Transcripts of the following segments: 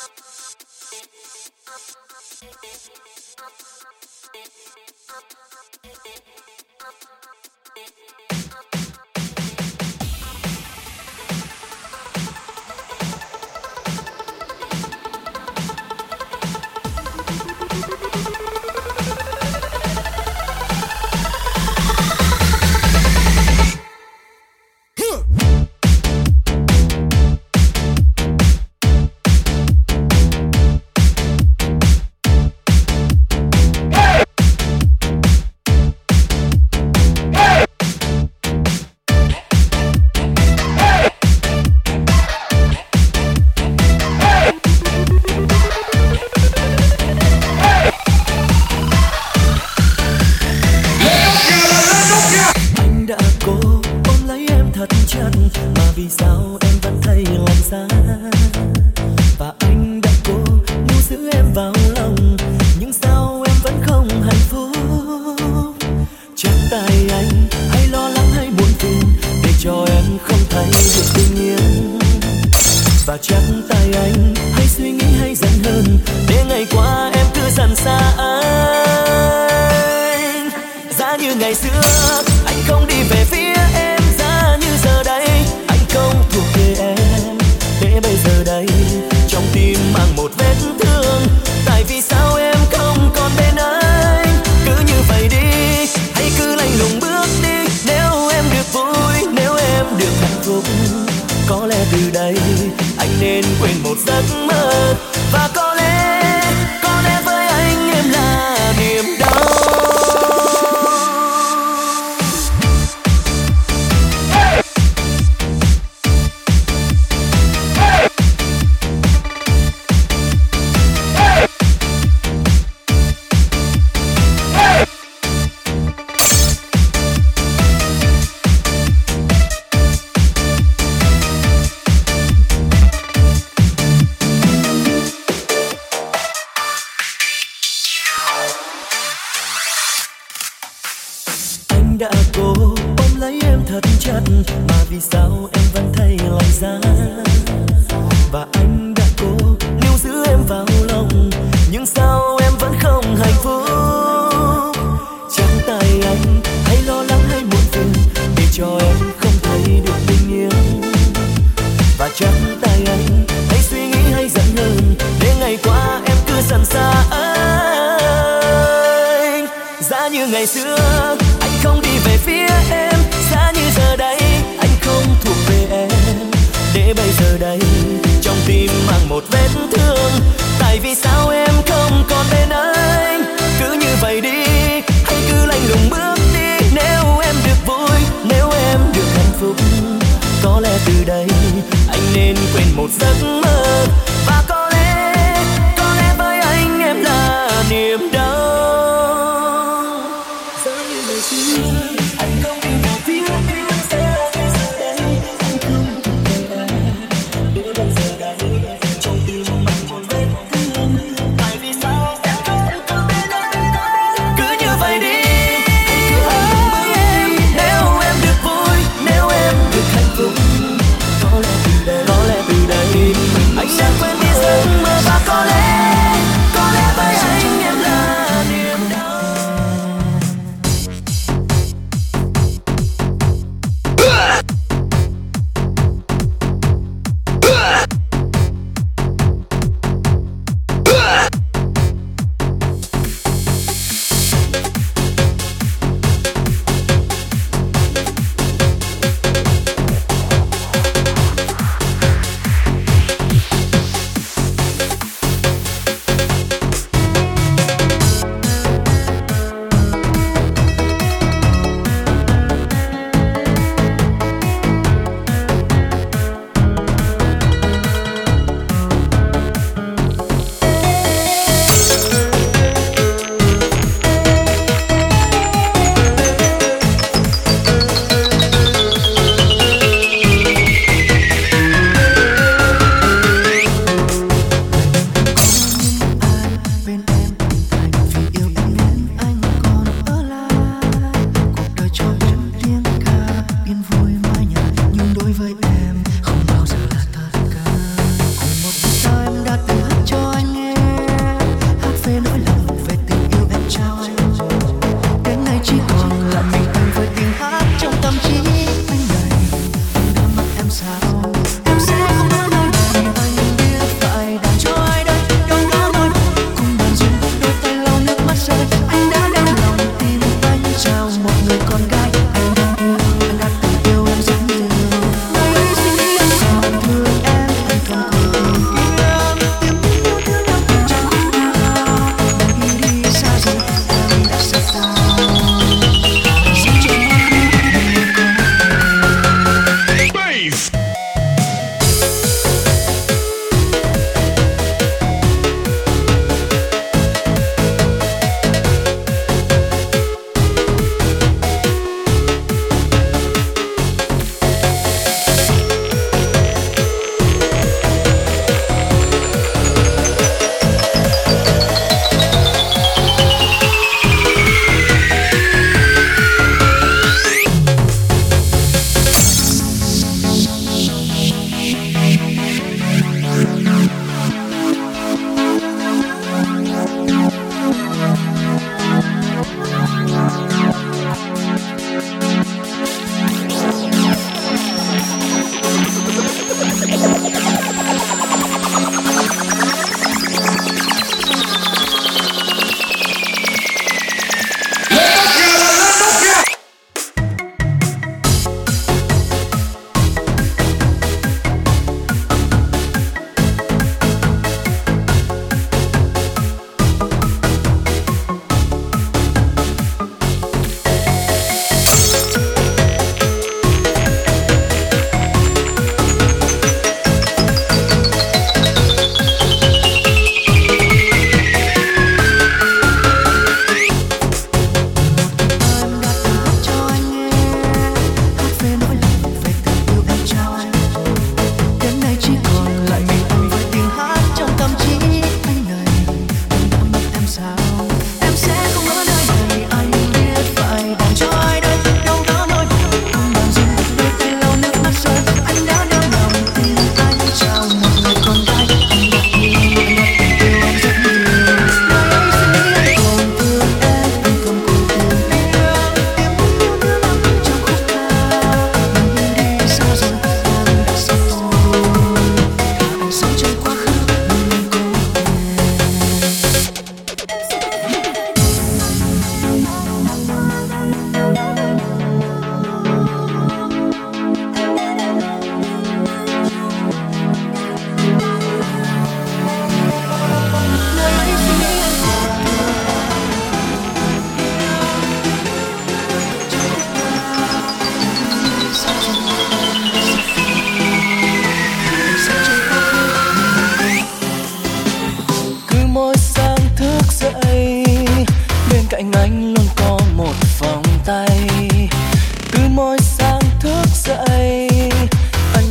Thank you. vì sao nơi dần xa anh. Giá như ngày xưa, anh không đi về phía em. Giá như giờ đây, anh không thuộc về em. Để bây giờ đây, trong tim mang một vết thương. Tại vì sao em không còn bên anh? Cứ như vậy đi, hãy cứ lạnh lùng bước đi. Nếu em được vui, nếu em được hạnh phúc, có lẽ từ đây anh nên quên một giấc mơ. Và có near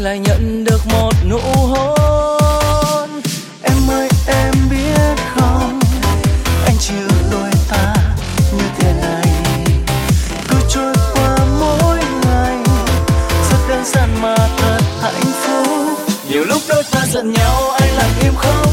lại nhận được một nụ hôn. Em ơi, em biết không? Anh chưa đôi ta như thế này. Cứ trôi qua mỗi ngày, rất đơn giản mà thật hạnh phúc. Nhiều lúc đôi ta giận nhau, anh lặng im không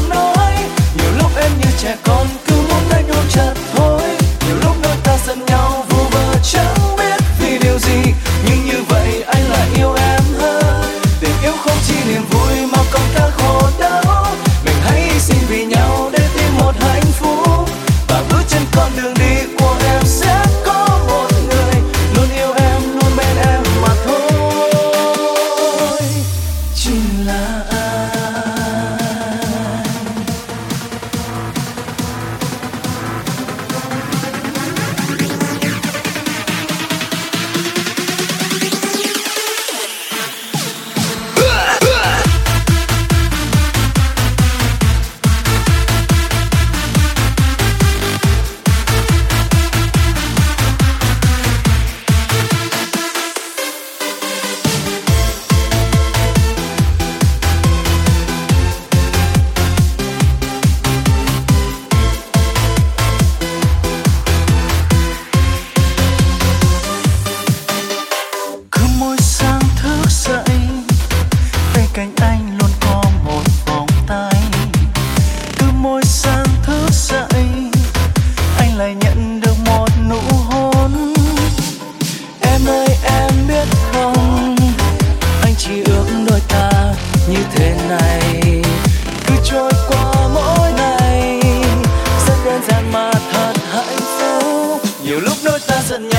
lúc đôi ta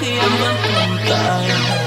tiempo a contar.